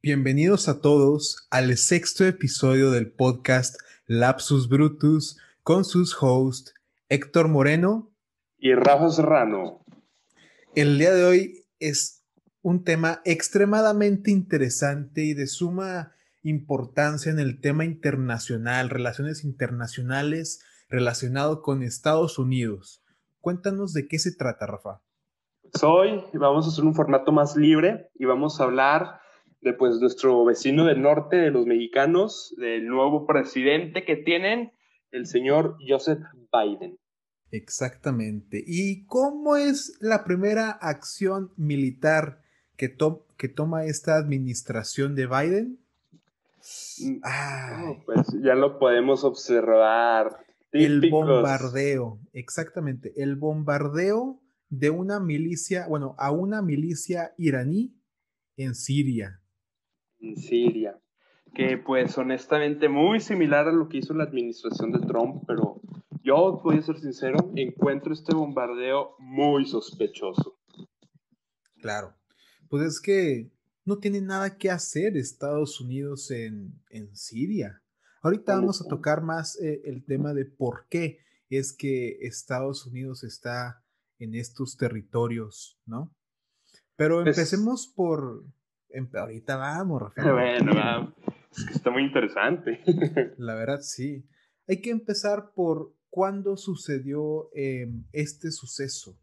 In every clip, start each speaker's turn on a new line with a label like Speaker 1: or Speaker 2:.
Speaker 1: Bienvenidos a todos al sexto episodio del podcast Lapsus Brutus con sus hosts Héctor Moreno
Speaker 2: y Rafa Serrano.
Speaker 1: El día de hoy es un tema extremadamente interesante y de suma importancia en el tema internacional, relaciones internacionales relacionado con Estados Unidos. Cuéntanos de qué se trata, Rafa.
Speaker 2: Hoy vamos a hacer un formato más libre y vamos a hablar de pues nuestro vecino del norte, de los mexicanos, del nuevo presidente que tienen, el señor Joseph Biden.
Speaker 1: Exactamente. ¿Y cómo es la primera acción militar que, que toma esta administración de Biden?
Speaker 2: Mm, pues ya lo podemos observar.
Speaker 1: El bombardeo, exactamente, el bombardeo de una milicia, bueno, a una milicia iraní en Siria.
Speaker 2: En Siria, que pues honestamente muy similar a lo que hizo la administración de Trump, pero yo voy a ser sincero, encuentro este bombardeo muy sospechoso.
Speaker 1: Claro, pues es que no tiene nada que hacer Estados Unidos en, en Siria. Ahorita vamos a tocar más eh, el tema de por qué es que Estados Unidos está en estos territorios, ¿no? Pero pues empecemos por... Em, ahorita vamos,
Speaker 2: Rafael. Bueno, Es que está muy interesante.
Speaker 1: La verdad, sí. Hay que empezar por cuándo sucedió em, este suceso.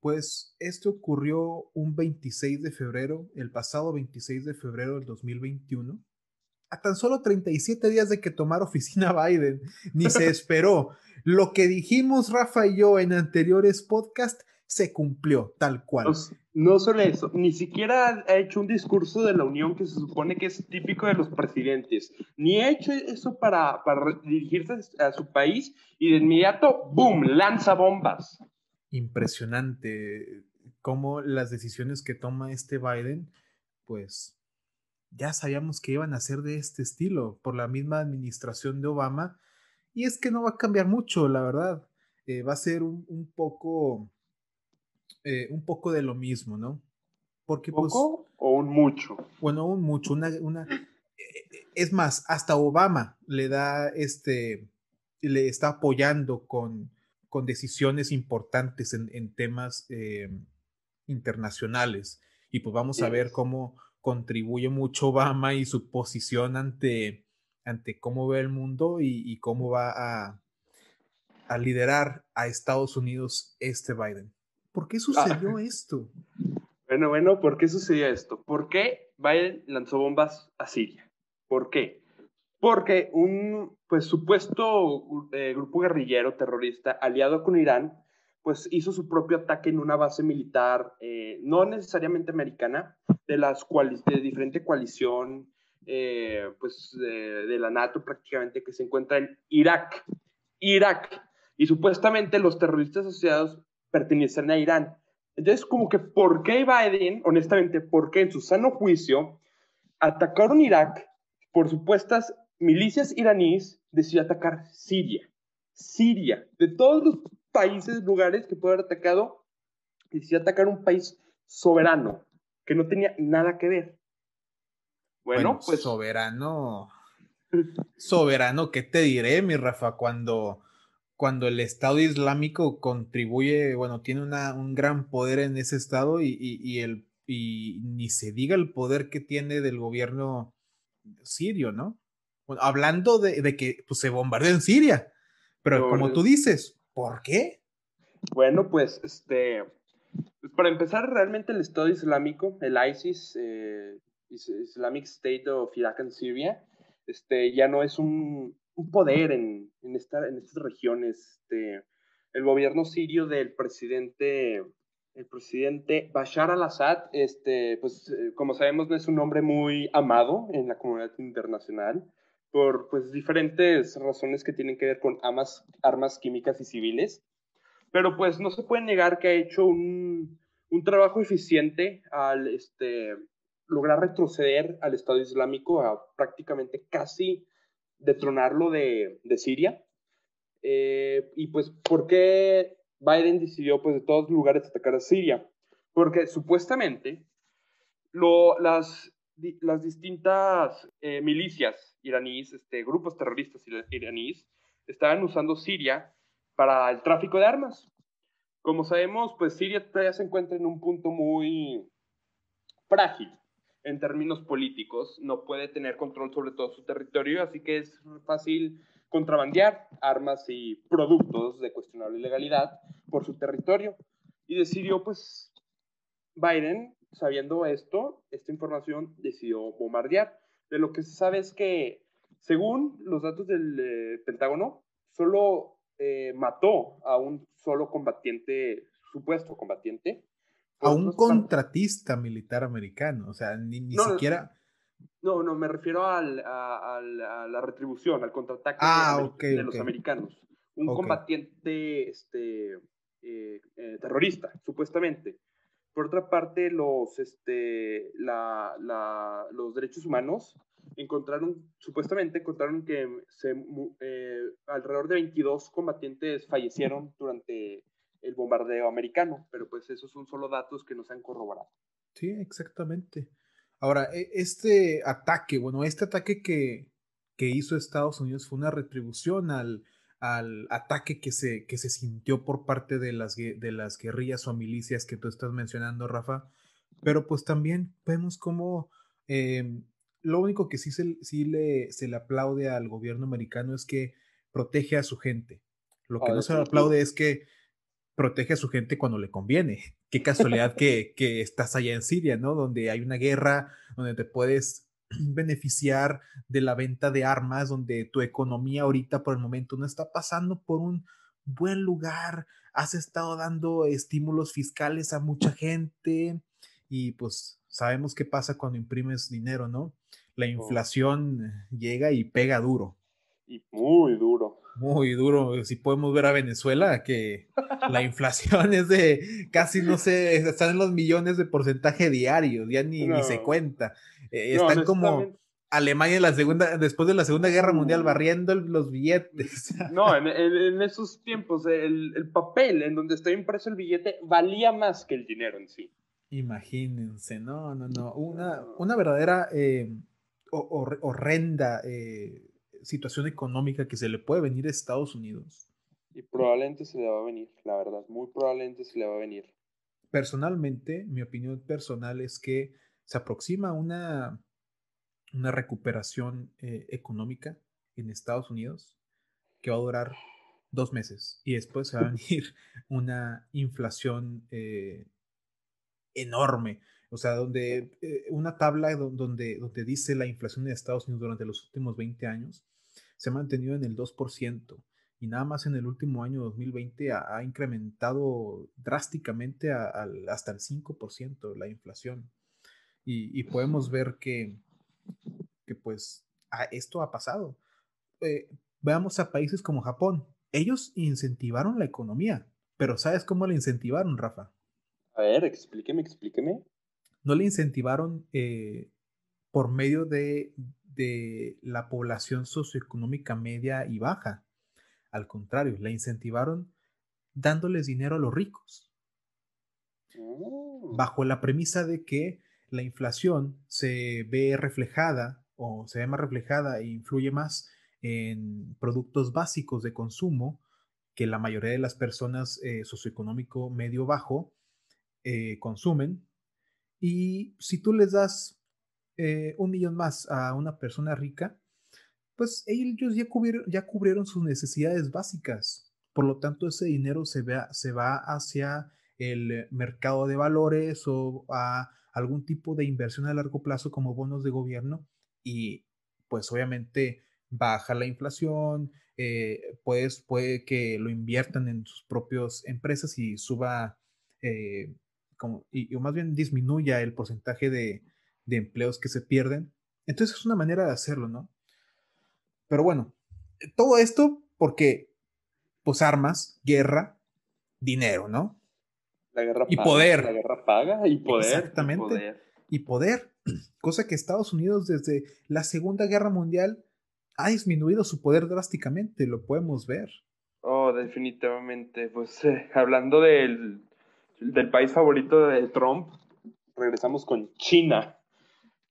Speaker 1: Pues esto ocurrió un 26 de febrero, el pasado 26 de febrero del 2021 a tan solo 37 días de que tomara oficina Biden, ni se esperó. Lo que dijimos Rafa y yo en anteriores podcasts se cumplió tal cual.
Speaker 2: No, solo eso, ni siquiera ha hecho un discurso de la Unión que se supone que es típico de los presidentes, ni ha hecho eso para, para dirigirse a su país y de inmediato, ¡boom!, lanza bombas.
Speaker 1: Impresionante cómo las decisiones que toma este Biden, pues ya sabíamos que iban a ser de este estilo por la misma administración de Obama. Y es que no va a cambiar mucho, la verdad. Eh, va a ser un, poco, eh, un poco de lo mismo, ¿no?
Speaker 2: Porque, pues ¿Poco o un mucho?
Speaker 1: Bueno, un mucho, una, una eh, es más, hasta Obama le da este, le está apoyando con, con decisiones importantes en, temas internacionales. Y pues vamos a ver cómo, contribuye mucho Obama y su posición ante, ante cómo ve el mundo y, cómo va a, a, liderar a Estados Unidos este Biden. ¿Por qué sucedió ah. esto?
Speaker 2: Bueno, bueno, ¿por qué sucedió esto? ¿Por qué Biden lanzó bombas a Siria? ¿Por qué? Porque un pues, supuesto eh, grupo guerrillero terrorista aliado con Irán pues hizo su propio ataque en una base militar, eh, no necesariamente americana, de, las de diferente coalición, eh, pues de, la NATO prácticamente, que se encuentra en Irak. Irak. Y supuestamente los terroristas asociados pertenecen a Irán. Entonces, como que, ¿por qué Biden, honestamente, por qué en su sano juicio atacaron Irak por supuestas milicias iraníes, decidió atacar Siria? Siria, de todos los países, lugares que puede haber atacado, decidió atacar un país soberano, que no tenía nada que ver.
Speaker 1: Bueno, pues. Soberano. soberano, ¿qué te diré, mi Rafa? Cuando, cuando el Estado Islámico contribuye, bueno, tiene un gran poder en ese Estado y, el, y ni se diga el poder que tiene del gobierno sirio, ¿no? hablando de, que pues, se bombardeó en Siria, pero como tú dices, ¿por qué?
Speaker 2: Bueno, pues, este, pues para empezar, realmente el Estado Islámico, el ISIS, eh, Islamic State of Iraq and Syria, este, ya no es un, un poder en, en, esta, en estas regiones. Este, el gobierno sirio del presidente, el presidente Bashar al-Assad, este, pues, eh, como sabemos, no es un hombre muy amado en la comunidad internacional por pues, diferentes razones que tienen que ver con armas, armas químicas y civiles pero pues no se puede negar que ha hecho un, un trabajo eficiente al este, lograr retroceder al Estado Islámico a prácticamente casi detronarlo de, de Siria. Eh, y pues, ¿por qué Biden decidió pues de todos lugares atacar a Siria? Porque supuestamente lo, las, las distintas eh, milicias iraníes, este, grupos terroristas iraníes, estaban usando Siria para el tráfico de armas. Como sabemos, pues Siria todavía se encuentra en un punto muy frágil en términos políticos, no puede tener control sobre todo su territorio, así que es fácil contrabandear armas y productos de cuestionable legalidad por su territorio. Y decidió, pues, Biden, sabiendo esto, esta información, decidió bombardear. De lo que se sabe es que, según los datos del eh, Pentágono, solo eh, mató a un solo combatiente, supuesto combatiente,
Speaker 1: a un contratista militar americano, o sea, ni, siquiera...
Speaker 2: No, no, me refiero al, a, la retribución, al contraataque ah, de, los americanos. Un combatiente este, eh, eh, terrorista, supuestamente. Por otra parte, los, este, la, la, los derechos humanos encontraron, supuestamente encontraron que se, eh, alrededor de 22 combatientes fallecieron durante el bombardeo americano, pero pues esos son solo datos que nos han corroborado.
Speaker 1: Sí, exactamente. Ahora, e, este ataque, bueno, este ataque que, que hizo Estados Unidos fue una retribución al, al ataque que se, que se sintió por parte de las, de las guerrillas o milicias que tú estás mencionando, Rafa. Pero pues también vemos cómo em, lo único que sí, se, sí le, se le aplaude al gobierno americano es que protege a su gente. Lo que ah, no se le aplaude es que protege a su gente cuando le conviene. Qué casualidad que, que, estás allá en Siria, ¿no? Donde hay una guerra, donde te puedes beneficiar de la venta de armas, donde tu economía ahorita por el momento no está pasando por un buen lugar, has estado dando estímulos fiscales a mucha gente y pues sabemos qué pasa cuando imprimes dinero, ¿no? La inflación llega y pega duro.
Speaker 2: Y muy duro
Speaker 1: muy duro. Si podemos ver a Venezuela, que la inflación es de casi, no sé, están en los millones de porcentaje diario, ya ni, ni se cuenta. Eh, están como Alemania en la segunda, después de la Segunda Guerra Mundial mm. barriendo los billetes.
Speaker 2: No, en, esos tiempos el, papel en donde está impreso el billete valía más que el dinero en sí.
Speaker 1: Imagínense, no, no, no. Una, una verdadera eh, horrenda eh, situación económica que se le puede venir a Estados Unidos.
Speaker 2: Y probablemente se le va a venir, la verdad, muy probablemente se le va a venir.
Speaker 1: Personalmente, mi opinión personal es que se aproxima una, una recuperación eh, económica en Estados Unidos que va a durar dos meses y después se va a venir una inflación eh, enorme. O sea, donde eh, una tabla donde, donde dice la inflación en Estados Unidos durante los últimos 20 años se ha mantenido en el 2% y nada más en el último año 2020 ha, incrementado drásticamente hasta el 5% la inflación. Y, podemos ver que, que pues esto ha pasado. Eh, veamos a países como Japón. Ellos incentivaron la economía, pero ¿sabes cómo la incentivaron, Rafa?
Speaker 2: A ver, explíqueme, explíqueme.
Speaker 1: No le incentivaron eh, por medio de de la población socioeconómica media y baja. Al contrario, la incentivaron dándoles dinero a los ricos. Oh. Bajo la premisa de que la inflación se ve reflejada o se ve más reflejada e influye más en productos básicos de consumo que la mayoría de las personas eh, socioeconómico medio bajo eh, consumen. Y si tú les das eh, un millón más a una persona rica, pues ellos ya cubrieron, sus necesidades básicas. Por lo tanto, ese dinero se, se va hacia el mercado de valores o a algún tipo de inversión a largo plazo como bonos de gobierno y pues obviamente baja la inflación, eh, pues puede que lo inviertan en sus propias empresas y suba, eh, como, y, o más bien disminuya el porcentaje de, de empleos que se pierden. Entonces es una manera de hacerlo, ¿no? Pero bueno, todo esto porque, pues armas, guerra, dinero, ¿no?
Speaker 2: La guerra
Speaker 1: y poder.
Speaker 2: La guerra paga y poder.
Speaker 1: Exactamente. Y poder. Cosa que Estados Unidos desde la Segunda Guerra Mundial ha disminuido su poder drásticamente, lo podemos ver.
Speaker 2: Oh, definitivamente. Pues eh, hablando del, del país favorito de Trump, regresamos con China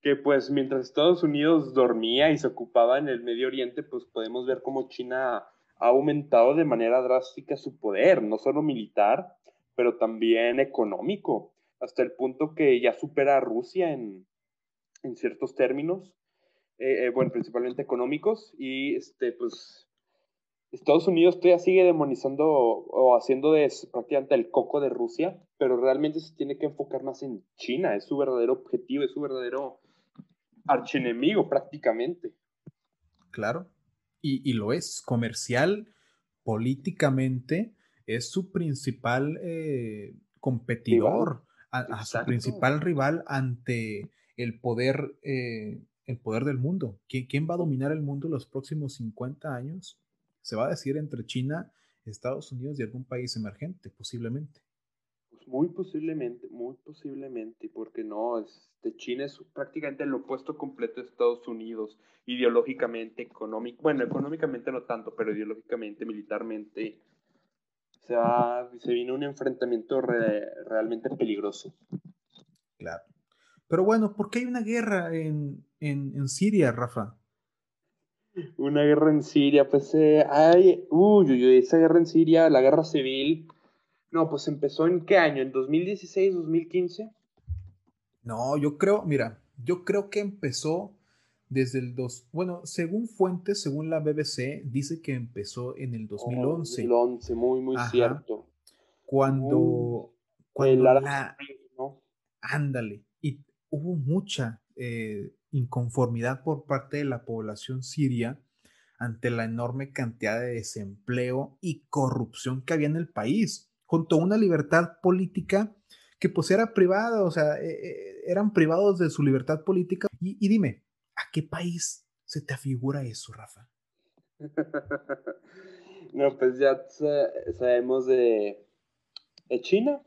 Speaker 2: que pues mientras Estados Unidos dormía y se ocupaba en el Medio Oriente, pues podemos ver cómo China ha aumentado de manera drástica su poder, no solo militar, pero también económico, hasta el punto que ya supera a Rusia en, en ciertos términos, eh, eh, bueno, principalmente económicos, y este, pues Estados Unidos todavía sigue demonizando o haciendo de prácticamente el coco de Rusia, pero realmente se tiene que enfocar más en China, es su verdadero objetivo, es su verdadero archienemigo prácticamente.
Speaker 1: Claro, y, lo es, comercial, políticamente, es su principal eh, competidor, a, su principal rival ante el poder, eh, el poder del mundo. ¿Quién, ¿Quién va a dominar el mundo los próximos 50 años? Se va a decir entre China, Estados Unidos y algún país emergente, posiblemente.
Speaker 2: Pues muy posiblemente, muy posiblemente, porque no, este, China es prácticamente el opuesto completo de Estados Unidos, ideológicamente, económico, bueno, económicamente no tanto, pero ideológicamente, militarmente, se, va, se viene un enfrentamiento realmente peligroso.
Speaker 1: Claro. Pero bueno, ¿por qué hay una guerra en, en, en Siria, Rafa?
Speaker 2: Una guerra en Siria, pues eh, hay, uy, uy, esa guerra en Siria, la guerra civil, no, pues empezó en qué año, en 2016, 2015.
Speaker 1: No, yo creo, mira, yo creo que empezó desde el 2, bueno, según fuentes, según la BBC, dice que empezó en el 2011.
Speaker 2: 2011, muy, muy cierto.
Speaker 1: Cuando, cuando la, ¿no? ándale, y hubo mucha eh, inconformidad por parte de la población siria ante la enorme cantidad de desempleo y corrupción que había en el país, junto a una libertad política que pues era privada, o sea, eh, eh, eran privados de su libertad política. Y, dime, ¿a qué país se te afigura eso, Rafa?
Speaker 2: no, pues ya sabemos de, de China.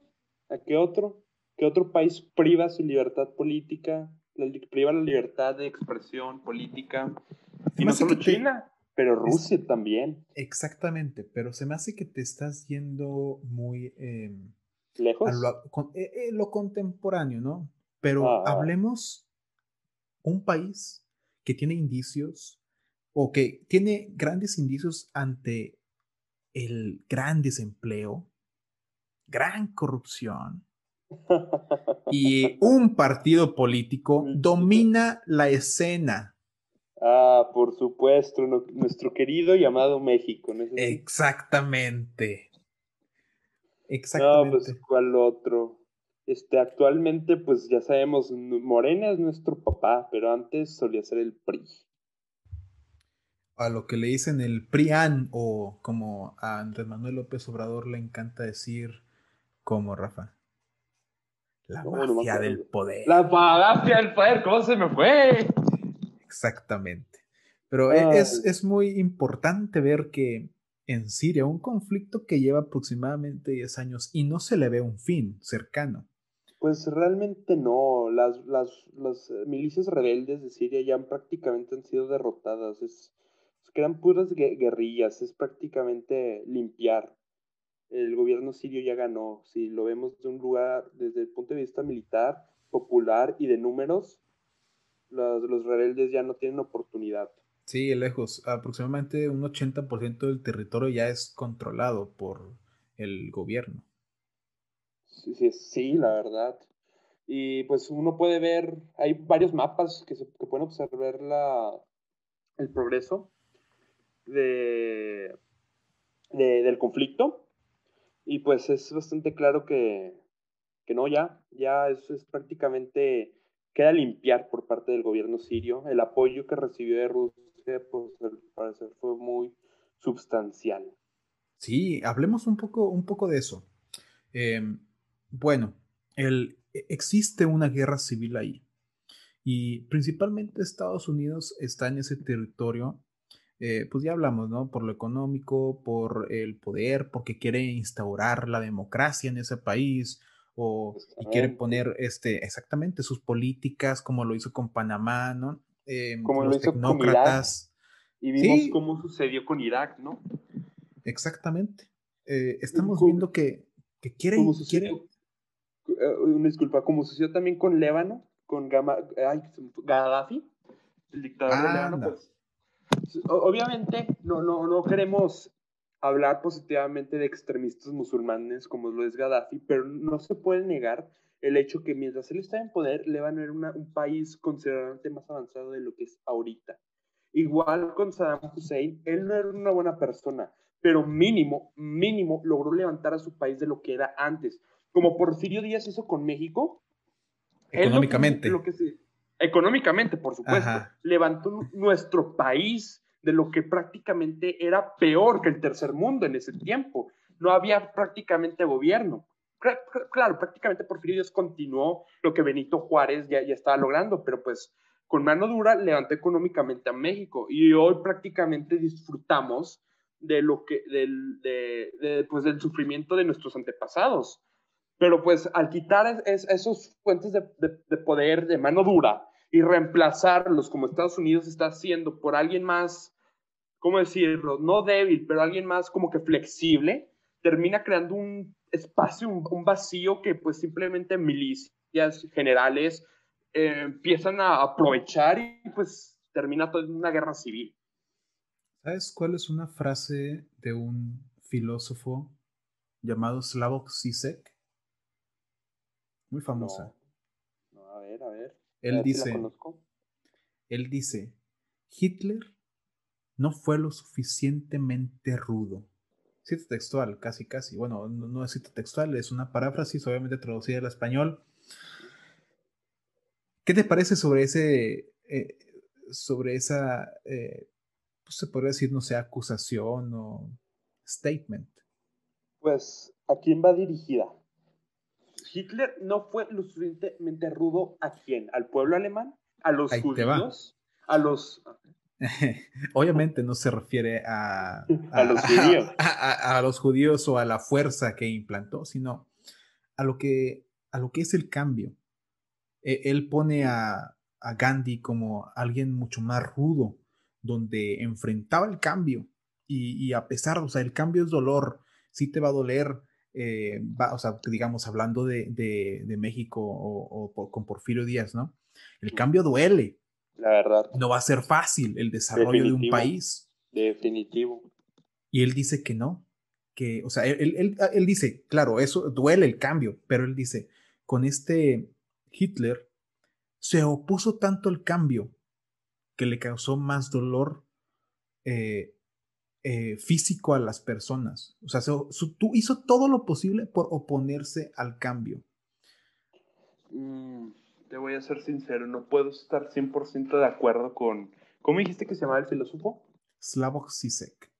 Speaker 2: ¿A qué otro? ¿Qué otro país priva su libertad política priva la libertad de expresión política. Y no solo China, pero Rusia también.
Speaker 1: Exactamente, pero se me hace que te estás yendo muy... Em,
Speaker 2: ¿Lejos?
Speaker 1: lo, eh, eh, lo, contemporáneo, ¿no? Pero ah. hablemos un país que tiene indicios o que tiene grandes indicios ante el gran desempleo, gran corrupción, y un partido político domina la escena.
Speaker 2: Ah, por supuesto, nuestro querido llamado México.
Speaker 1: Exactamente. Exactamente.
Speaker 2: No, pues, ¿cuál otro? Este, actualmente, pues ya sabemos, Morena es nuestro papá, pero antes solía ser el PRI.
Speaker 1: A lo que le dicen el PRIAN, o como a Andrés Manuel López Obrador le encanta decir, como Rafa. La mafia del poder.
Speaker 2: La mafia del poder, ¿cómo se me fue?
Speaker 1: Exactamente. Pero e, es, es, muy importante ver que en Siria, un conflicto que lleva aproximadamente 10 años y no se le ve un fin cercano.
Speaker 2: Pues realmente no. Las, las, las milicias rebeldes de Siria ya prácticamente han sido derrotadas. Es, quedan puras guerrillas. Es prácticamente limpiar el gobierno sirio ya ganó. Si lo vemos de un lugar, desde el punto de vista militar, popular y de números, los, los rebeldes ya no tienen oportunidad.
Speaker 1: Sí, lejos. Aproximadamente un 80% del territorio ya es controlado por el gobierno.
Speaker 2: Sí, sí, sí, la verdad. Y pues uno puede ver, hay varios mapas que, se, que pueden observar la, el progreso de, de, del conflicto y pues es bastante claro que, que no, ya, ya eso es prácticamente, queda limpiar por parte del gobierno sirio. El apoyo que recibió de Rusia, pues al parecer fue muy substancial.
Speaker 1: Sí, hablemos un poco, un poco de eso. Em, bueno, el, e, existe una guerra civil ahí. Y principalmente Estados Unidos está en ese territorio eh, pues ya hablamos, ¿no? Por lo económico, por el poder, porque quiere instaurar la democracia en ese país o y quiere poner este, exactamente sus políticas como lo hizo con Panamá, ¿no?
Speaker 2: Eh, como los lo hizo tecnócratas. Y vimos cómo sucedió con Irak, ¿no?
Speaker 1: Exactamente. Eh, estamos viendo que, que quiere...
Speaker 2: Quiere... una disculpa, como sucedió también con Líbano, con Gaddafi, el dictador pues, obviamente no, no, no queremos hablar positivamente de extremistas musulmanes como lo es Gaddafi, pero no se puede negar el hecho que mientras él está en poder, le van a ver un país considerablemente más avanzado de lo que es ahorita. Igual con Saddam Hussein, él no era una buena persona, pero mínimo, mínimo logró levantar a su país de lo que era antes. Como Porfirio Díaz hizo con México.
Speaker 1: Económicamente.
Speaker 2: Lo que, económicamente, por supuesto. Levantó nuestro país de lo que prácticamente era peor que el tercer mundo en ese tiempo. No había prácticamente gobierno. Claro, prácticamente Porfirio Díaz continuó lo que Benito Juárez ya, ya estaba logrando, pero pues con mano dura levantó económicamente a México y hoy prácticamente disfrutamos de lo que, del, de, pues del sufrimiento de nuestros antepasados. Pero pues al quitar es, esos fuentes de, poder de mano dura y reemplazarlos como Estados Unidos está haciendo por alguien más, ¿cómo decirlo? No débil, pero alguien más como que flexible, termina creando un espacio, un, un vacío que pues simplemente milicias generales eh, empiezan a aprovechar y pues termina toda una guerra civil.
Speaker 1: ¿Sabes cuál es una frase de un filósofo llamado Slavoj Zizek? Muy famosa.
Speaker 2: No. a ver, a ver.
Speaker 1: Él dice, él dice, Hitler no fue lo suficientemente rudo. Cita textual, casi, casi. Bueno, no, es cita textual, es una paráfrasis, obviamente traducida al español. ¿Qué te parece sobre ese, eh, sobre esa eh, pues, se podría decir, no sé, acusación o statement.
Speaker 2: Pues, ¿a quién va dirigida? Hitler no fue lo suficientemente rudo a quién? ¿Al pueblo alemán? ¿A los judíos? ¿A los...?
Speaker 1: Obviamente no se refiere a,
Speaker 2: a, los judíos.
Speaker 1: A, los judíos o a la fuerza que implantó, sino a lo que, a lo que es el cambio. E, él pone a, a Gandhi como alguien mucho más rudo, donde enfrentaba el cambio y, a pesar, o sea, el cambio es dolor, sí te va a doler, eh, o sea, digamos, hablando de, México o, con Porfirio Díaz, ¿no? El cambio duele.
Speaker 2: La verdad.
Speaker 1: No va a ser fácil el desarrollo de un país.
Speaker 2: Definitivo.
Speaker 1: Y él dice que no, que, o sea, él, él dice, claro, eso duele el cambio, pero él dice, con este Hitler se opuso tanto al cambio que le causó más dolor eh, eh, físico a las personas. O sea, tú hizo todo lo posible por oponerse al cambio.
Speaker 2: Mm, te voy a ser sincero, no puedo estar 100% de acuerdo con... ¿Cómo dijiste que se llamaba el filósofo?
Speaker 1: Slavoj Zizek.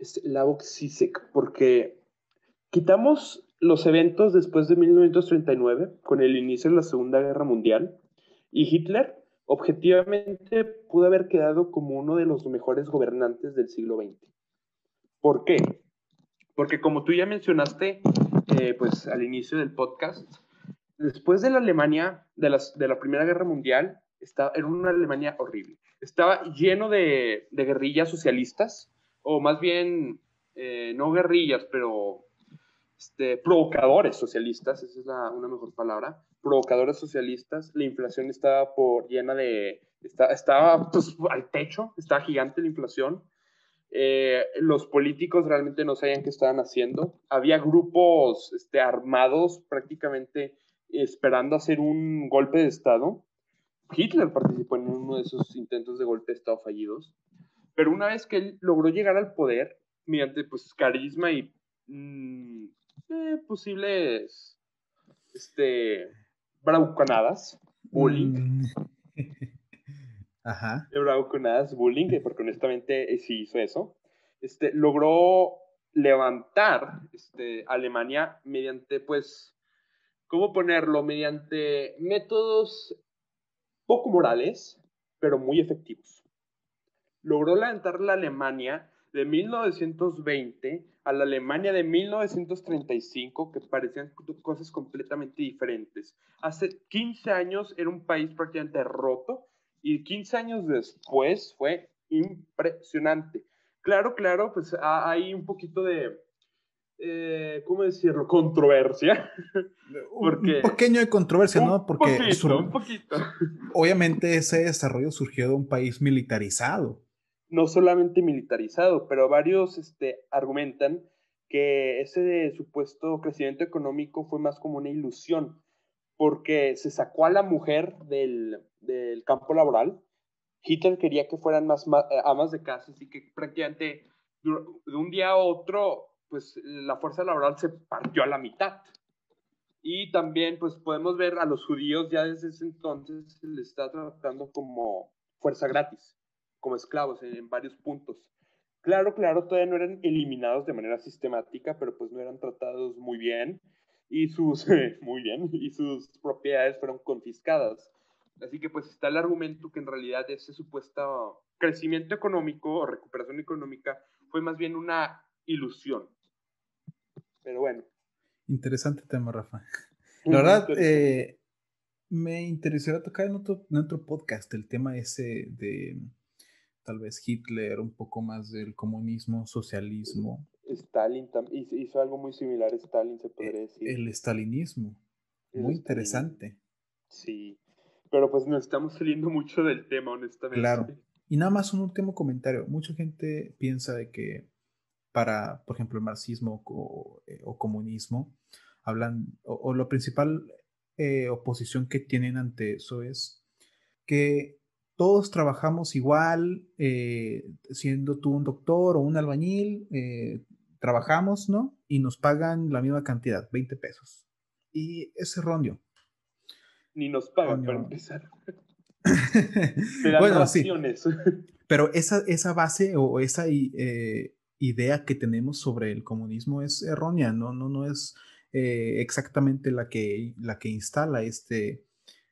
Speaker 2: Slavoj Zizek, porque quitamos los eventos después de 1939, con el inicio de la Segunda Guerra Mundial, y Hitler objetivamente pudo haber quedado como uno de los mejores gobernantes del siglo XX. ¿Por qué? Porque como tú ya mencionaste, eh, pues al inicio del podcast, después de la Alemania, de, la Primera Guerra Mundial, estaba, era una Alemania horrible. Estaba lleno de, guerrillas socialistas, o más bien, eh, no guerrillas, pero este, provocadores socialistas, esa es una mejor palabra, provocadores socialistas, la inflación estaba por llena de, estaba pues, al techo, estaba gigante la inflación. Eh, los políticos realmente no sabían qué estaban haciendo. Había grupos este, armados prácticamente esperando hacer un golpe de Estado. Hitler participó en uno de esos intentos de golpe de Estado fallidos. Pero una vez que él logró llegar al poder, mediante pues, carisma y mm, eh, posibles este, bravuconadas, bullying.
Speaker 1: Ajá.
Speaker 2: De bravuconadas, bullying, porque honestamente eh, sí hizo eso. Este, logró levantar este, Alemania mediante, pues, ¿cómo ponerlo? Mediante métodos poco morales, pero muy efectivos. Logró levantar la Alemania de 1920 a la Alemania de 1935, que parecían cosas completamente diferentes. Hace 15 años era un país prácticamente roto y 15 años después fue impresionante. Claro, claro, pues hay un poquito de, eh, ¿cómo decirlo? Controversia.
Speaker 1: Porque, un pequeño de controversia, ¿no? Porque
Speaker 2: un poquito.
Speaker 1: obviamente ese desarrollo surgió de un país militarizado.
Speaker 2: No solamente militarizado, pero varios este, argumentan que ese supuesto crecimiento económico fue más como una ilusión, porque se sacó a la mujer del, del campo laboral. Hitler quería que fueran más, eh, amas de casa, así que prácticamente de un día a otro pues la fuerza laboral se partió a la mitad. Y también, pues podemos ver a los judíos ya desde ese entonces se les está tratando como fuerza gratis, como esclavos en, varios puntos. Claro, claro, todavía no eran eliminados de manera sistemática, pero pues no eran tratados muy bien y sus, muy bien, y sus propiedades fueron confiscadas. Así que pues está el argumento que en realidad ese supuesto crecimiento económico o recuperación económica fue más bien una ilusión. Pero bueno.
Speaker 1: Interesante tema, Rafa. La verdad, eh, me interesaría tocar en otro, en otro podcast el tema ese de tal vez Hitler, un poco más del comunismo, socialismo.
Speaker 2: Stalin hizo algo muy similar a Stalin, se podría
Speaker 1: e,
Speaker 2: decir.
Speaker 1: El stalinismo. muy interesante.
Speaker 2: Sí, pero pues nos estamos saliendo mucho del tema, honestamente.
Speaker 1: Claro. Y nada más un último comentario. Mucha gente piensa de que para, por ejemplo, el marxismo o, eh, comunismo, hablan, o, la principal eh, oposición que tienen ante eso es que todos trabajamos igual, eh, siendo tú un doctor o un albañil, trabajamos, ¿no? Y nos pagan la misma cantidad, 20 pesos. Y es erróneo.
Speaker 2: Ni nos pagan para empezar.
Speaker 1: bueno, sí. Pero esa, esa base o esa idea que tenemos sobre el comunismo es errónea, no, no, no es eh, exactamente la que, la que instala este,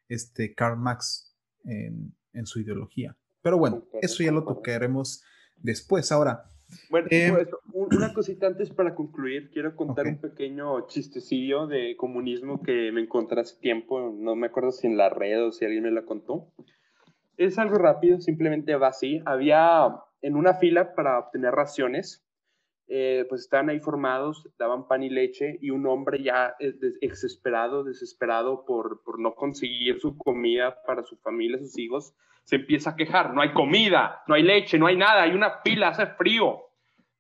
Speaker 1: este Karl Marx en, su ideología. Pero bueno, eso ya lo tocaremos después. Ahora.
Speaker 2: Bueno, pues, una cosita antes para concluir, quiero contar un pequeño chistecillo de comunismo que me encontré hace tiempo, no me acuerdo si en la red o si alguien me la contó. Es algo rápido, simplemente va así. Había en una fila para obtener raciones, eh, pues estaban ahí formados, daban pan y leche y un hombre ya eh, desesperado, desesperado por, por no conseguir su comida para su familia, sus hijos, se empieza a quejar, no hay comida, no hay leche, no hay nada, hay una fila, hace frío.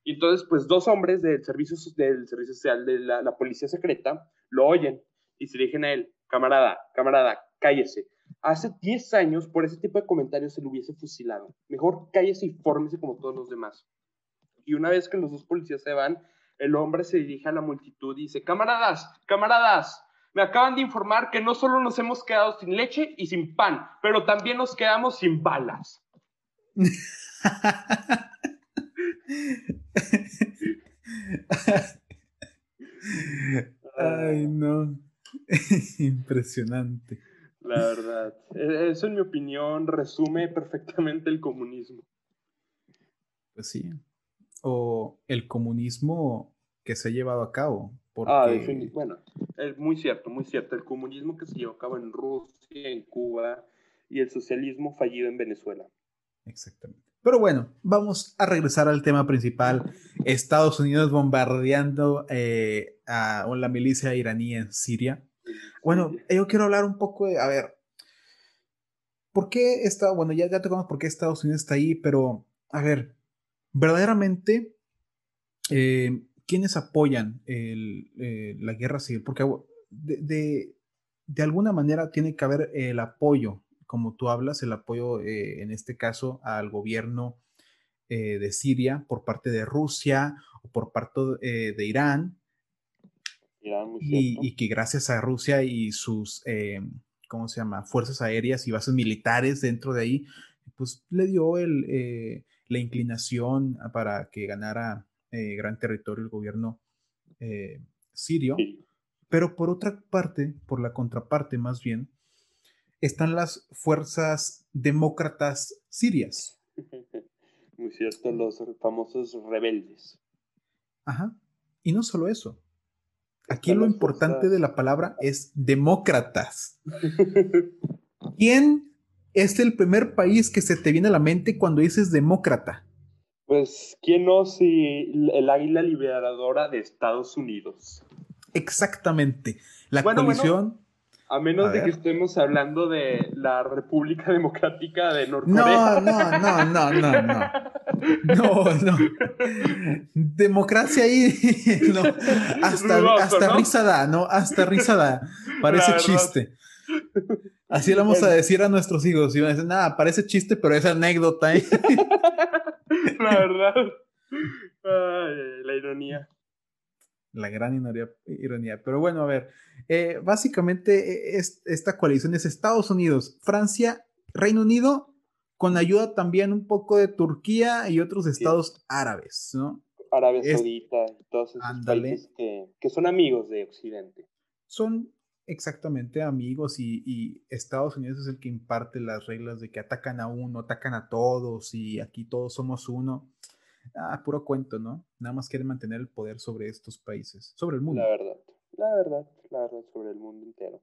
Speaker 2: Y entonces, pues dos hombres del servicio, del servicio social de la, la policía secreta lo oyen y se dirigen a él, camarada, camarada, cállese. Hace 10 años, por ese tipo de comentarios, se lo hubiese fusilado. Mejor cállese y fórmese como todos los demás. Y una vez que los dos policías se van, el hombre se dirige a la multitud y dice, camaradas, camaradas, me acaban de informar que no solo nos hemos quedado sin leche y sin pan, pero también nos quedamos sin balas.
Speaker 1: Ay, no. Impresionante.
Speaker 2: La verdad. E-, eso, en mi opinión, resume perfectamente el comunismo.
Speaker 1: Pues sí. O el comunismo que se ha llevado a cabo.
Speaker 2: Ah, bueno, es muy cierto, muy cierto. El comunismo que se llevó a cabo en Rusia, en Cuba y el socialismo fallido en Venezuela.
Speaker 1: Exactamente. Pero bueno, vamos a regresar al tema principal. Estados Unidos bombardeando eh, a la milicia iraní en Siria. Bueno, yo quiero hablar un poco de, a ver, ¿por qué está, bueno, ya, ya tocamos por qué Estados Unidos está ahí, pero, a ver, verdaderamente, eh, ¿quiénes apoyan eh, la guerra civil? Porque de, de, alguna manera tiene que haber el apoyo, como tú hablas, el apoyo, eh, en este caso, al gobierno de Siria por parte de Rusia o por parte de Irán, y, que gracias a Rusia y sus, eh, ¿cómo se llama?, fuerzas aéreas y bases militares dentro de ahí, pues le dio el, eh, la inclinación para que ganara eh, gran territorio el gobierno sirio. Pero por otra parte, por la contraparte más bien, están las fuerzas demócratas sirias.
Speaker 2: Muy cierto, los famosos rebeldes.
Speaker 1: Ajá. Y no solo eso, Aquí lo importante de la palabra es demócratas. ¿Quién es el primer país que se te viene a la mente cuando dices demócrata?
Speaker 2: Pues, ¿quién no si el águila liberadora de Estados Unidos?
Speaker 1: Exactamente. La coalición.
Speaker 2: a menos de que estemos hablando de la República Democrática de Norcorea.
Speaker 1: No, no, no, no, no, no. No, no. Democracia ahí, no. Hasta, hasta risa da, ¿no? Hasta risa da. Parece chiste. Así le vamos a decir a nuestros hijos. Y van a decir, nada, parece chiste, pero es anécdota. ¿eh?
Speaker 2: La verdad. la ironía.
Speaker 1: La gran ironía. Pero bueno, a ver. Eh, básicamente, eh, esta coalición es Estados Unidos, Francia, Reino Unido con ayuda también un poco de Turquía y otros estados árabes, ¿no?
Speaker 2: Arabia Saudita, todos esos países que, son amigos de Occidente.
Speaker 1: Son exactamente amigos y, Estados Unidos es el que imparte las reglas de que atacan a uno, atacan a todos y aquí todos somos uno. Ah, puro cuento, ¿no? Nada más quieren mantener el poder sobre estos países, sobre el mundo.
Speaker 2: La verdad, la verdad, la verdad, sobre el mundo entero.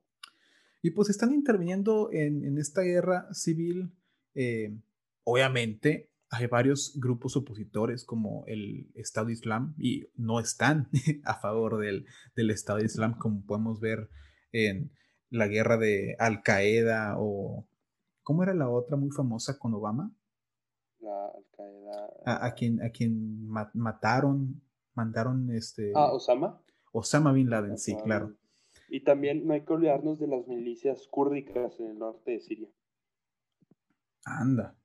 Speaker 1: Y pues están interviniendo en, en esta guerra civil eh, obviamente hay varios grupos opositores como el Estado Islam y no están a favor del, Estado Islam como podemos ver en la guerra de Al Qaeda o ¿cómo era la otra muy famosa con Obama?
Speaker 2: La Al Qaeda.
Speaker 1: A, quien, a quien mataron, mandaron este.
Speaker 2: Ah, Osama.
Speaker 1: Osama Bin Laden, sí, claro.
Speaker 2: Y también no hay que olvidarnos de las milicias kúrdicas en el norte de Siria.
Speaker 1: Anda.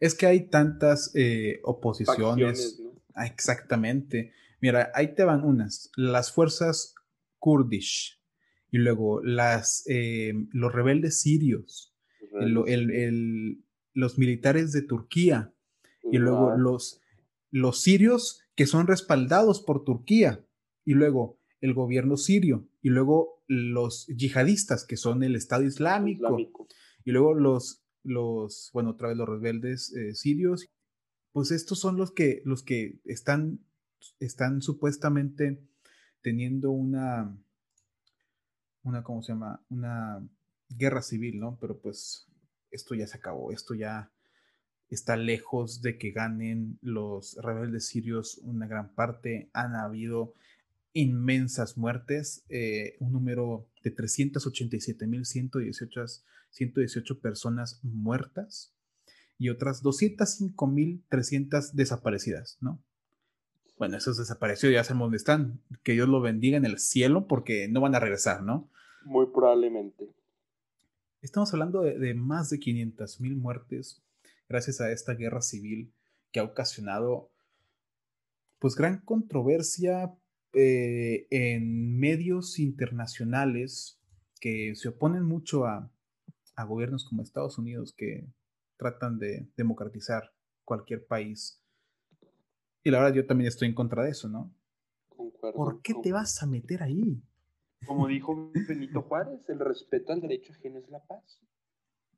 Speaker 1: Es que hay tantas eh, oposiciones. Ah, exactamente. Mira, ahí te van unas. Las fuerzas kurdish y luego las, eh, los rebeldes sirios, los militares de Turquía y luego los, los sirios que son respaldados por Turquía y luego el gobierno sirio y luego los yihadistas que son el Estado Islámico. y luego los los, bueno, otra vez los rebeldes eh, sirios, pues estos son los que, los que están, están supuestamente teniendo una, una, ¿cómo se llama? Una guerra civil, ¿no? Pero pues esto ya se acabó, esto ya está lejos de que ganen los rebeldes sirios una gran parte. Han habido inmensas muertes, eh, un número de 387.118 118 personas muertas y otras 205.300 desaparecidas, ¿no? Bueno, esos desaparecidos ya sabemos dónde están. Que Dios lo bendiga en el cielo porque no van a regresar, ¿no?
Speaker 2: Muy probablemente.
Speaker 1: Estamos hablando de, más de 500.000 muertes gracias a esta guerra civil que ha ocasionado pues gran controversia eh, en medios internacionales que se oponen mucho a, a gobiernos como Estados Unidos que tratan de democratizar cualquier país. Y la verdad yo también estoy en contra de eso, ¿no? ¿Por qué te vas a meter ahí?
Speaker 2: Como dijo Benito Juárez, el respeto al derecho ajeno es la paz.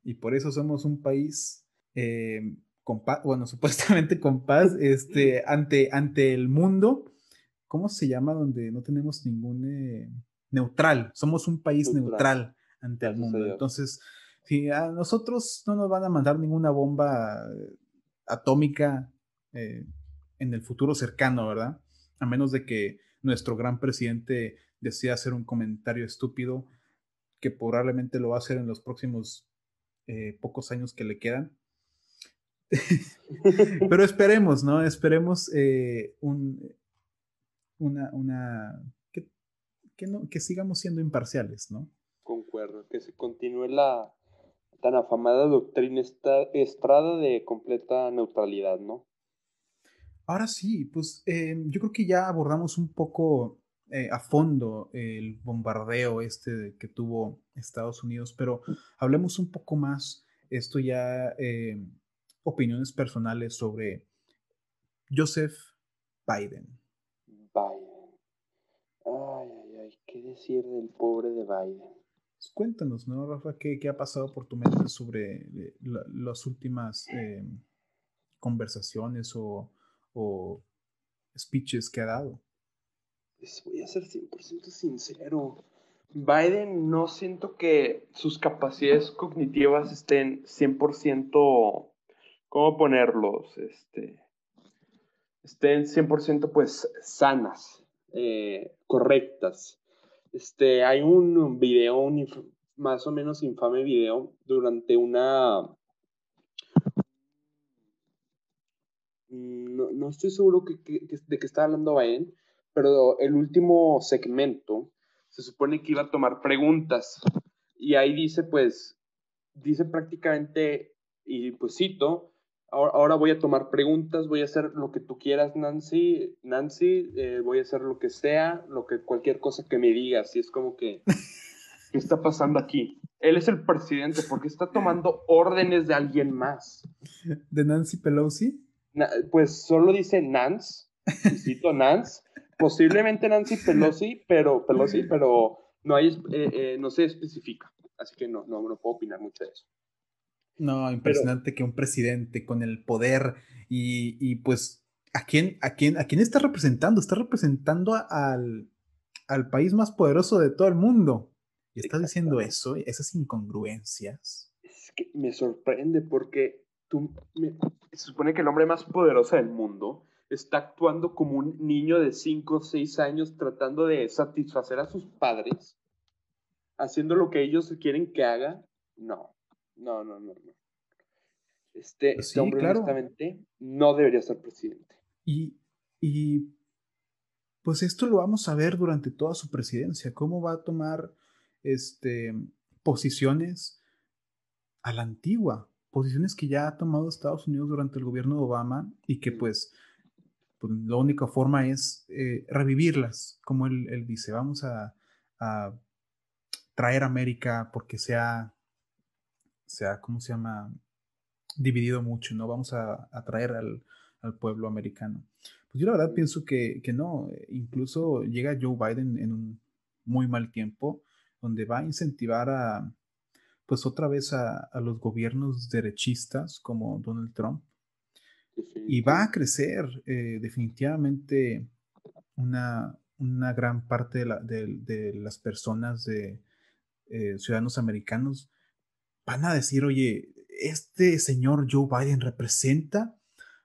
Speaker 1: Y por eso somos un país eh, con paz, bueno, supuestamente con paz, este, ante, ante el mundo. ¿Cómo se llama? Donde no tenemos ningún eh, neutral. Somos un país neutral, ante el mundo. Entonces, si a nosotros no nos van a mandar ninguna bomba eh, atómica eh, en el futuro cercano, ¿verdad? A menos de que nuestro gran presidente decida hacer un comentario estúpido que probablemente lo va a hacer en los próximos eh, pocos años que le quedan. Pero esperemos, ¿no? Esperemos un, una, una que, que sigamos siendo imparciales, ¿no?
Speaker 2: Concuerdo, que se continúe la, tan afamada doctrina estrada de completa neutralidad, ¿no?
Speaker 1: Ahora sí, pues eh, yo creo que ya abordamos un poco eh, a fondo el bombardeo este que tuvo Estados Unidos, pero hablemos un poco más, esto ya, eh, opiniones personales sobre Joseph Biden.
Speaker 2: Biden. Ay, ay, ay, ¿qué decir del pobre de Biden?
Speaker 1: Pues, cuéntanos, ¿no, Rafa? ¿Qué, ha pasado por tu mente sobre eh, las últimas conversaciones o, speeches que ha dado?
Speaker 2: Voy a ser 100% sincero. Biden no siento que sus capacidades cognitivas estén 100%, ¿cómo ponerlos? Este, estén 100% pues sanas, eh, correctas. Este, hay un video, un más o menos infame video durante una... No, no estoy seguro que, de qué está hablando Baen, pero el último segmento se supone que iba a tomar preguntas y ahí dice pues, dice prácticamente, y pues cito, ahora, voy a tomar preguntas, voy a hacer lo que tú quieras, Nancy, Nancy, eh, voy a hacer lo que sea, lo que cualquier cosa que me digas, y es como que, ¿qué está pasando aquí? Él es el presidente, ¿por qué está tomando órdenes de alguien más?
Speaker 1: ¿De Nancy Pelosi?
Speaker 2: Pues solo dice Nance, cito Nance, posiblemente Nancy Pelosi, pero Pelosi, pero no hay, eh, eh, no se especifica, así que no, no, no puedo opinar mucho de eso.
Speaker 1: No, impresionante que un presidente con el poder y, pues, ¿a quién, a, quién, ¿a quién está representando? Está representando al, país más poderoso de todo el mundo. Y está diciendo eso, esas incongruencias.
Speaker 2: Es que me sorprende porque tú, se supone que el hombre más poderoso del mundo está actuando como un niño de 5 o 6 años tratando de satisfacer a sus padres, haciendo lo que ellos quieren que haga. No, no, no, no, no. Este, pues este hombre, honestamente, no debería ser presidente.
Speaker 1: Y, y, pues esto lo vamos a ver durante toda su presidencia, cómo va a tomar este, posiciones a la antigua, posiciones que ya ha tomado Estados Unidos durante el gobierno de Obama y que pues, pues la única forma es eh, revivirlas, como él, dice, vamos a, a traer a América porque sea sea, ¿cómo se llama? Dividido mucho, ¿no? Vamos a atraer al, pueblo americano. Pues yo la verdad pienso que, no, incluso llega Joe Biden en un muy mal tiempo, donde va a incentivar a, pues otra vez a, los gobiernos derechistas como Donald Trump. Y va a crecer eh, definitivamente una, gran parte de, las personas de eh, ciudadanos americanos van a decir, oye, este señor Joe Biden representa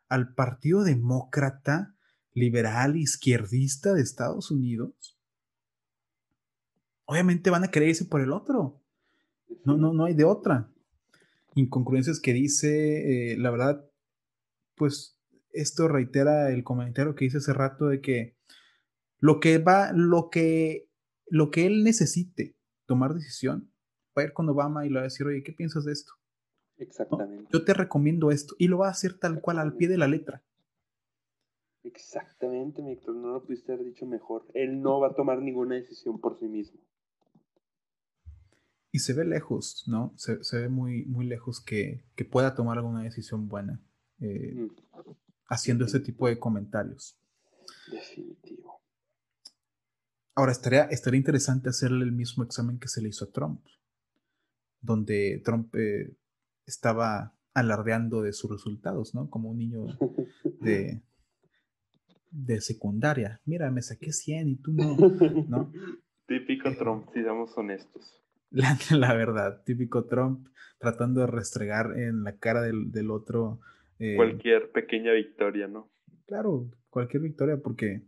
Speaker 1: al Partido Demócrata Liberal Izquierdista de Estados Unidos. Obviamente van a querer irse por el otro. No, no, no hay de otra. Incongruencias que dice, eh, la verdad, pues esto reitera el comentario que hice hace rato de que lo que va, lo que, lo que él necesite tomar decisión, va a ir con Obama y le va a decir, oye, ¿qué piensas de esto?
Speaker 2: Exactamente.
Speaker 1: Yo te recomiendo esto y lo va a hacer tal cual al pie de la letra.
Speaker 2: Exactamente, Víctor, no lo pudiste haber dicho mejor. Él no va a tomar ninguna decisión por sí mismo.
Speaker 1: Y se ve lejos, ¿no? Se, ve muy, muy lejos que, pueda tomar alguna decisión buena eh, haciendo ese tipo de comentarios.
Speaker 2: Definitivo.
Speaker 1: Ahora, estaría, estaría interesante hacerle el mismo examen que se le hizo a Trump donde Trump eh, estaba alardeando de sus resultados, ¿no? Como un niño de, de secundaria. Mira, me saqué 100 y tú no, ¿no?
Speaker 2: Típico eh, Trump, si seamos honestos.
Speaker 1: La, verdad, típico Trump tratando de restregar en la cara del, otro.
Speaker 2: Eh, cualquier pequeña victoria, ¿no?
Speaker 1: Claro, cualquier victoria, porque,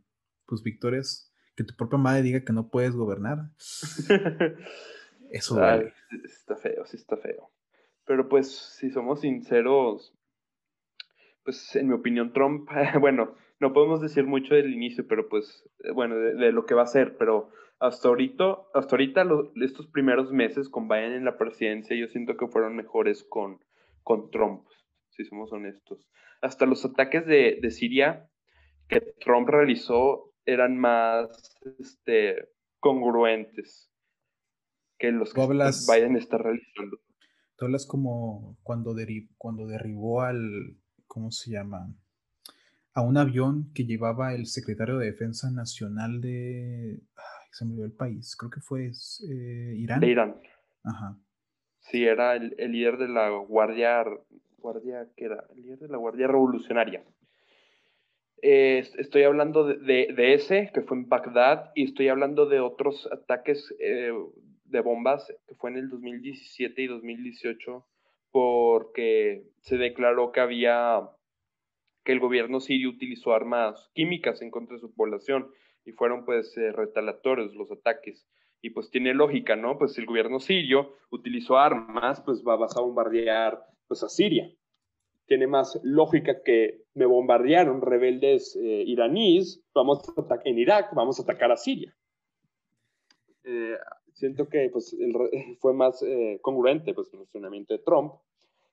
Speaker 1: pues, victorias, que tu propia madre diga que no puedes gobernar. Eso
Speaker 2: ah, Está feo, sí está feo. Pero pues, si somos sinceros, pues en mi opinión Trump, bueno, no podemos decir mucho del inicio, pero pues, eh, bueno, de, lo que va a ser, pero hasta ahorita, hasta ahorita estos primeros meses con Biden en la presidencia, yo siento que fueron mejores con, con Trump, si somos honestos. Hasta los ataques de, de Siria que Trump realizó eran más este, congruentes que los que Biden está realizando.
Speaker 1: Tú hablas como cuando, cuando derribó al, ¿cómo se llama? A un avión que llevaba el secretario de Defensa Nacional de... Se me el país, creo que fue eh, Irán.
Speaker 2: De Irán.
Speaker 1: Ajá.
Speaker 2: Sí, era el, líder de la guardia, guardia, ¿qué era? El líder de la guardia revolucionaria. estoy hablando de, ese, que fue en Bagdad, y estoy hablando de otros ataques eh, de bombas, que fue en el 2017 y 2018, porque se declaró que había que el gobierno sirio utilizó armas químicas en contra de su población y fueron pues eh, retalatorios los ataques. Y pues tiene lógica, ¿no? Pues el gobierno sirio utilizó armas, pues va, vas a bombardear pues a Siria. Tiene más lógica que me bombardearon rebeldes eh, iraníes, vamos a en Irak, vamos a atacar a Siria. Eh, siento que pues, fue más eh, congruente pues, el funcionamiento de Trump.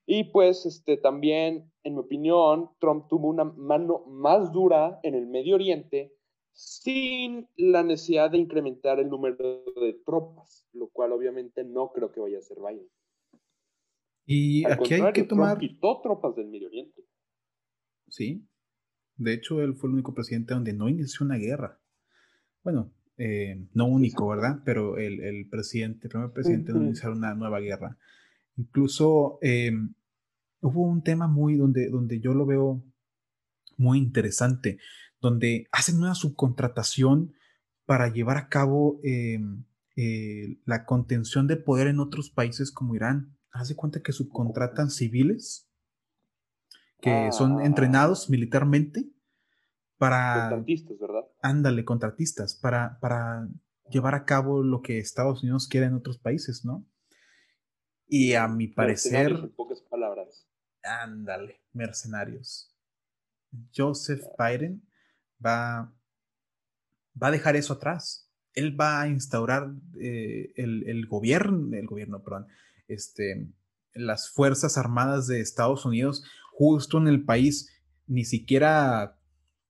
Speaker 2: Y pues este, también, en mi opinión, Trump tuvo una mano más dura en el Medio Oriente sin la necesidad de incrementar el número de tropas, lo cual obviamente no creo que vaya a ser Biden.
Speaker 1: Y aquí hay que tomar...
Speaker 2: Trump quitó tropas del Medio Oriente.
Speaker 1: Sí. De hecho, él fue el único presidente donde no inició una guerra. Bueno, eh, no único, ¿verdad? Pero el, presidente, el primer presidente no iniciar una nueva guerra. Incluso em, hubo un tema muy donde, donde yo lo veo muy interesante, donde hacen una subcontratación para llevar a cabo em, eh, la contención de poder en otros países como Irán. Haz de cuenta que subcontratan civiles que son ah. entrenados militarmente para...
Speaker 2: Contratistas, ¿verdad?
Speaker 1: Ándale, contratistas, para, para llevar a cabo lo que Estados Unidos quiere en otros países, ¿no? Y a mi parecer...
Speaker 2: En pocas palabras.
Speaker 1: Ándale, mercenarios. Joseph Biden va, va a dejar eso atrás. Él va a instaurar eh, el, el, gobierno, el gobierno, perdón, este, las Fuerzas Armadas de Estados Unidos justo en el país, ni siquiera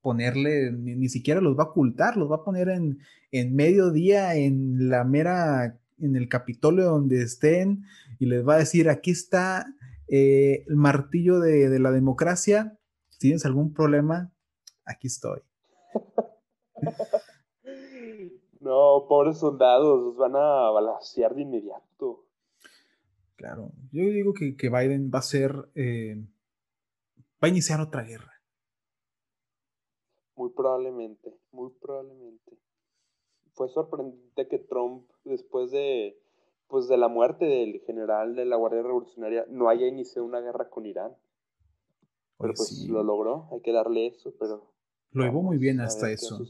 Speaker 1: ponerle, ni, siquiera los va a ocultar, los va a poner en, en mediodía en la mera, en el Capitolio donde estén y les va a decir, aquí está eh, el martillo de, la democracia, si tienes algún problema, aquí estoy.
Speaker 2: No, pobres soldados, los van a balancear de inmediato.
Speaker 1: Claro, yo digo que, Biden va a ser, eh, va a iniciar otra guerra.
Speaker 2: Muy probablemente, muy probablemente. Fue sorprendente que Trump, después de, pues de la muerte del general de la Guardia Revolucionaria, no haya iniciado una guerra con Irán. Pero pues lo logró, hay que darle eso, pero...
Speaker 1: Lo llevó muy bien hasta eso.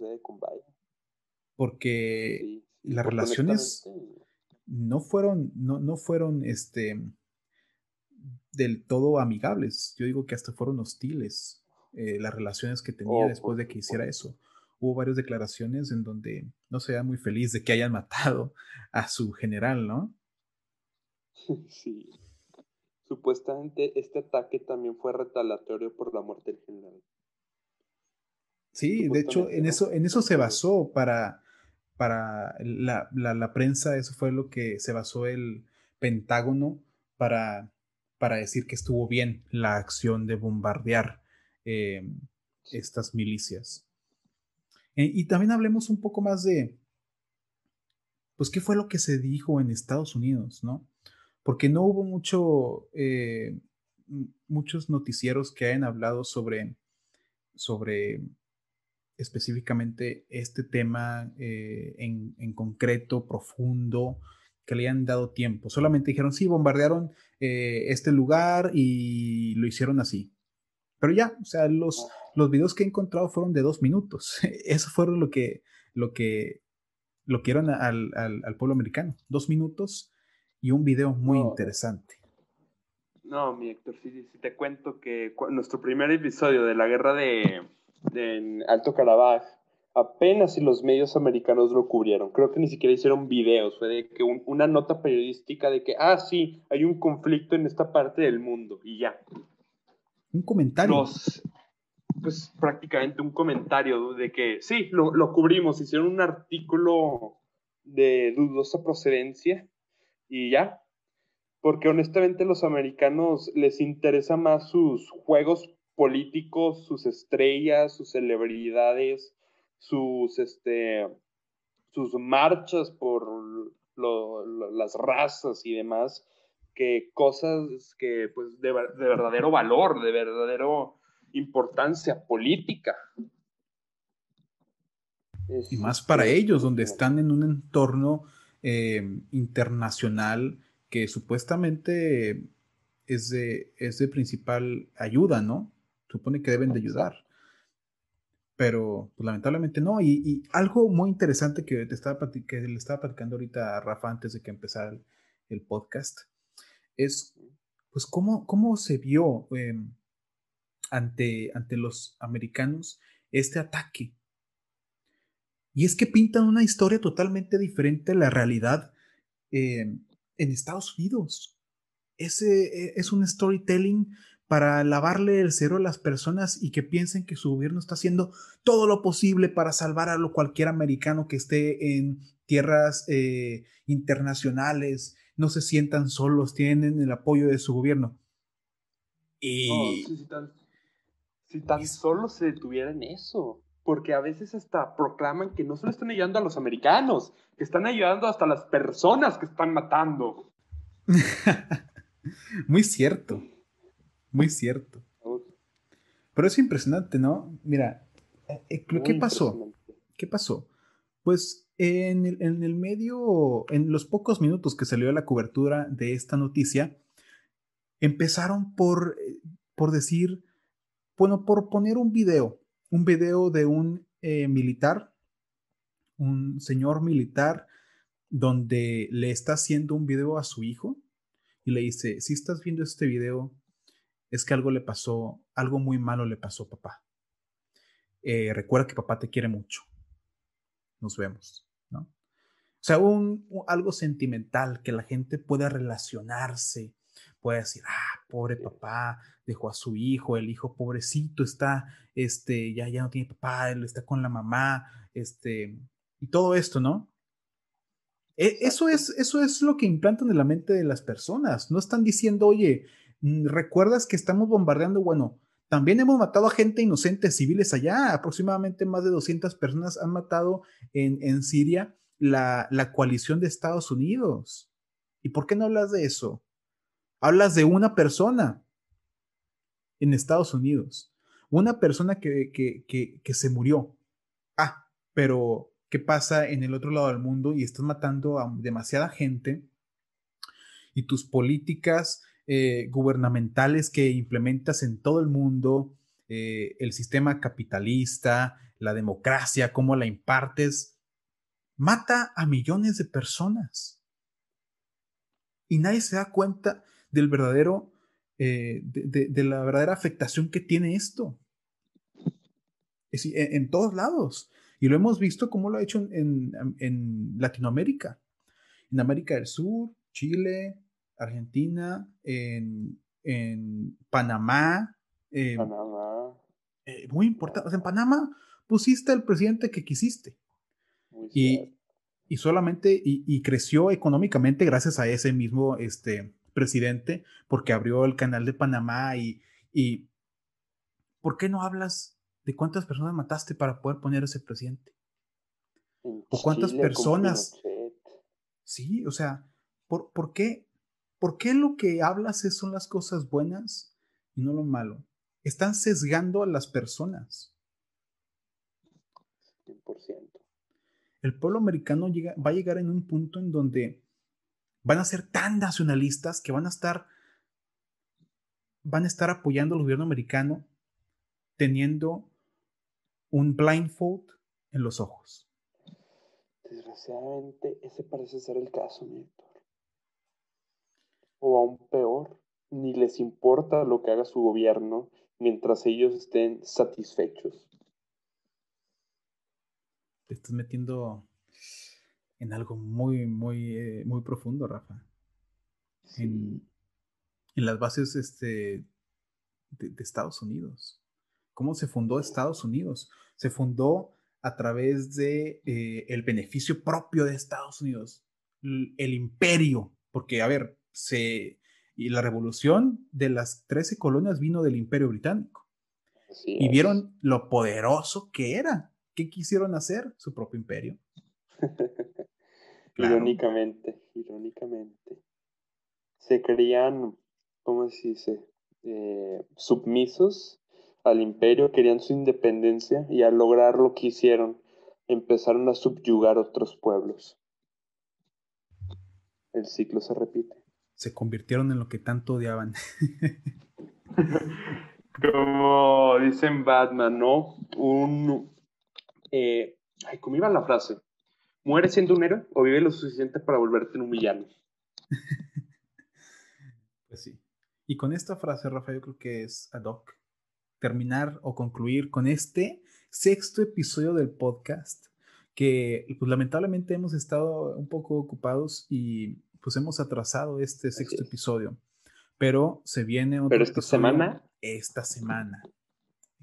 Speaker 1: Porque las relaciones no fueron, no, no fueron este, del todo amigables. Yo digo que hasta fueron hostiles. Eh, las relaciones que tenía oh, después de que hiciera eso. Hubo varias declaraciones en donde no se veía muy feliz de que hayan matado a su general, ¿no?
Speaker 2: Sí. Supuestamente este ataque también fue retaliatorio por la muerte del general.
Speaker 1: Sí, de hecho, en eso, en eso se basó para, para la, la, prensa, eso fue lo que se basó el Pentágono para, para decir que estuvo bien la acción de bombardear eh, estas milicias. Eh, y también hablemos un poco más de, pues, qué fue lo que se dijo en Estados Unidos, ¿no? Porque no hubo mucho, eh, muchos noticieros que hayan hablado sobre, sobre específicamente este tema en, en, concreto, profundo, que le hayan dado tiempo. Solamente dijeron, sí, bombardearon este lugar y lo hicieron así. Pero ya, o sea, los, los videos que he encontrado fueron de dos minutos. Eso fueron lo que, lo que, lo que eran al, al, pueblo americano. Dos minutos y un video muy interesante.
Speaker 2: No, mi Héctor, sí, sí, te cuento que nuestro primer episodio de la guerra de, Alto Karabaj, apenas si los medios americanos lo cubrieron. Creo que ni siquiera hicieron videos. Fue de que una nota periodística de que, ah, sí, hay un conflicto en esta parte del mundo y ya.
Speaker 1: Un comentario.
Speaker 2: pues prácticamente un comentario de que sí, lo, lo cubrimos, hicieron un artículo de dudosa procedencia y ya. Porque honestamente los americanos les interesa más sus juegos políticos, sus estrellas, sus celebridades, sus, este, sus marchas por las razas y demás, que cosas que, pues, de, verdadero valor, de verdadero importancia política.
Speaker 1: y más para ellos, donde están en un entorno eh, internacional que supuestamente es de, es de principal ayuda, ¿no? Supone que deben de ayudar. Pero pues, lamentablemente no. Y, algo muy interesante que, te estaba, que le estaba platicando ahorita a Rafa antes de que empezara el, podcast es pues cómo, cómo se vio em, ante, ante los americanos este ataque. Y es que pintan una historia totalmente diferente a la realidad em, en Estados Unidos. Ese e, es un storytelling para lavarle el cero a las personas y que piensen que su gobierno está haciendo todo lo posible para salvar a lo cualquier americano que esté en tierras eh, internacionales, no se sientan solos, tienen el apoyo de su gobierno.
Speaker 2: Y... si, tan, solo se detuviera en eso, porque a veces hasta proclaman que no solo están ayudando a los americanos, que están ayudando hasta a las personas que están matando.
Speaker 1: Muy cierto. Muy cierto. Pero es impresionante, ¿no? Mira, eh, eh, ¿qué pasó? ¿Qué pasó? Pues en el, medio, en los pocos minutos que salió la cobertura de esta noticia, empezaron por, eh, por decir, bueno, por poner un video, un video de un militar, un señor militar, donde le está haciendo un video a su hijo y le dice, si estás viendo este video, es que algo le pasó, algo muy malo le pasó, papá. Eh, recuerda que papá te quiere mucho. Nos vemos, ¿no? O sea, un, algo sentimental que la gente pueda relacionarse, puede decir, ah, pobre papá, dejó a su hijo, el hijo pobrecito está, este, ya, ya no tiene papá, él está con la mamá, este, y todo esto, ¿no? E, eso es, eso es lo que implantan en la mente de las personas. No están diciendo, oye, ¿Recuerdas que estamos bombardeando? Bueno, también hemos matado a gente inocente, civiles allá. Aproximadamente más de 200 personas han matado en, Siria la, la, coalición de Estados Unidos. ¿Y por qué no hablas de eso? Hablas de una persona en Estados Unidos. Una persona que, que se murió. Ah, pero ¿qué pasa en el otro lado del mundo? Y estás matando a demasiada gente. Y tus políticas eh, gubernamentales que implementas en todo el mundo, eh, el sistema capitalista, la democracia, cómo la impartes, mata a millones de personas. Y nadie se da cuenta del verdadero, eh, de, la verdadera afectación que tiene esto. en, todos lados. Y lo hemos visto como lo ha hecho en, en Latinoamérica, en América del Sur, Chile, Argentina, en, Panamá. Panamá. Eh, muy importante. en Panamá pusiste el presidente que quisiste. y, y, solamente, y, creció económicamente gracias a ese mismo este, presidente, porque abrió el canal de Panamá y, y ¿por qué no hablas de cuántas personas mataste para poder poner ese presidente? ¿O cuántas personas? Sí, o sea, ¿por, ¿por qué ¿Por qué lo que hablas son las cosas buenas y no lo malo? Están sesgando a las personas. 100%. El pueblo americano va a llegar en un punto en donde van a ser tan nacionalistas que van a estar van a estar apoyando al gobierno americano teniendo un blindfold en los ojos.
Speaker 2: Desgraciadamente, ese parece ser el caso, Néstor o aún peor, ni les importa lo que haga su gobierno mientras ellos estén satisfechos.
Speaker 1: Te estás metiendo en algo muy, muy, eh, muy profundo, Rafa. En, las bases este, de, Estados Unidos. ¿Cómo se fundó Estados Unidos? Se fundó a través de eh, el beneficio propio de Estados Unidos, el imperio, porque a ver, y la revolución de las 13 colonias vino del imperio británico. y vieron lo poderoso que era. ¿Qué quisieron hacer? Su propio imperio.
Speaker 2: Irónicamente, irónicamente. Se creían, ¿cómo se dice? Eh, submisos al imperio, querían su independencia y al lograr lo que hicieron, empezaron a subyugar otros pueblos. El ciclo se repite
Speaker 1: se convirtieron en lo que tanto odiaban.
Speaker 2: Como dicen Batman, ¿no? Un. Eh, ay, ¿cómo iba la frase? ¿Muere siendo un héroe o vive lo suficiente para volverte en un villano?
Speaker 1: pues sí. Y con esta frase, Rafael, yo creo que es ad hoc terminar o concluir con este sexto episodio del podcast que pues lamentablemente hemos estado un poco ocupados y pues hemos atrasado este sexto episodio. Pero se viene
Speaker 2: otro Pero esta semana.
Speaker 1: Esta semana.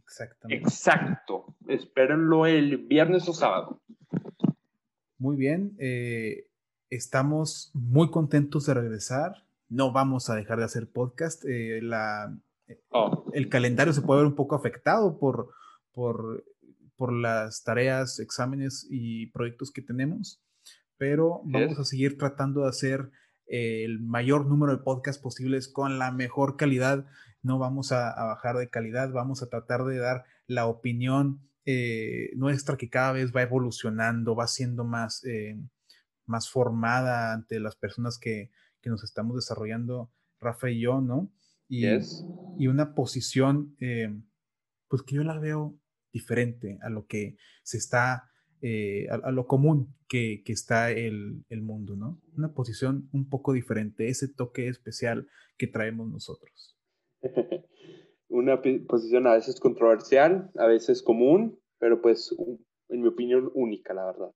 Speaker 2: Exactamente. Exacto. Espérenlo el viernes o sábado.
Speaker 1: Muy bien. Eh, estamos muy contentos de regresar. No vamos a dejar de hacer podcast. Eh, la, oh. El calendario se puede ver un poco afectado por, por por las tareas, exámenes y proyectos que tenemos, pero vamos a seguir tratando de hacer eh, el mayor número de podcasts posibles con la mejor calidad. No vamos a, bajar de calidad, vamos a tratar de dar la opinión eh, nuestra que cada vez va evolucionando, va siendo más, eh, más formada ante las personas que, nos estamos desarrollando, Rafa y yo, ¿no? Y, y una posición, pues que yo la veo diferente a lo que se está, eh, a, lo común que, está el, mundo, ¿no? Una posición un poco diferente, ese toque especial que traemos nosotros.
Speaker 2: Una posición a veces controversial, a veces común, pero pues en mi opinión única, la verdad.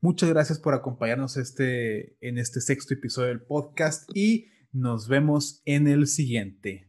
Speaker 1: Muchas gracias por acompañarnos este, en este sexto episodio del podcast y nos vemos en el siguiente.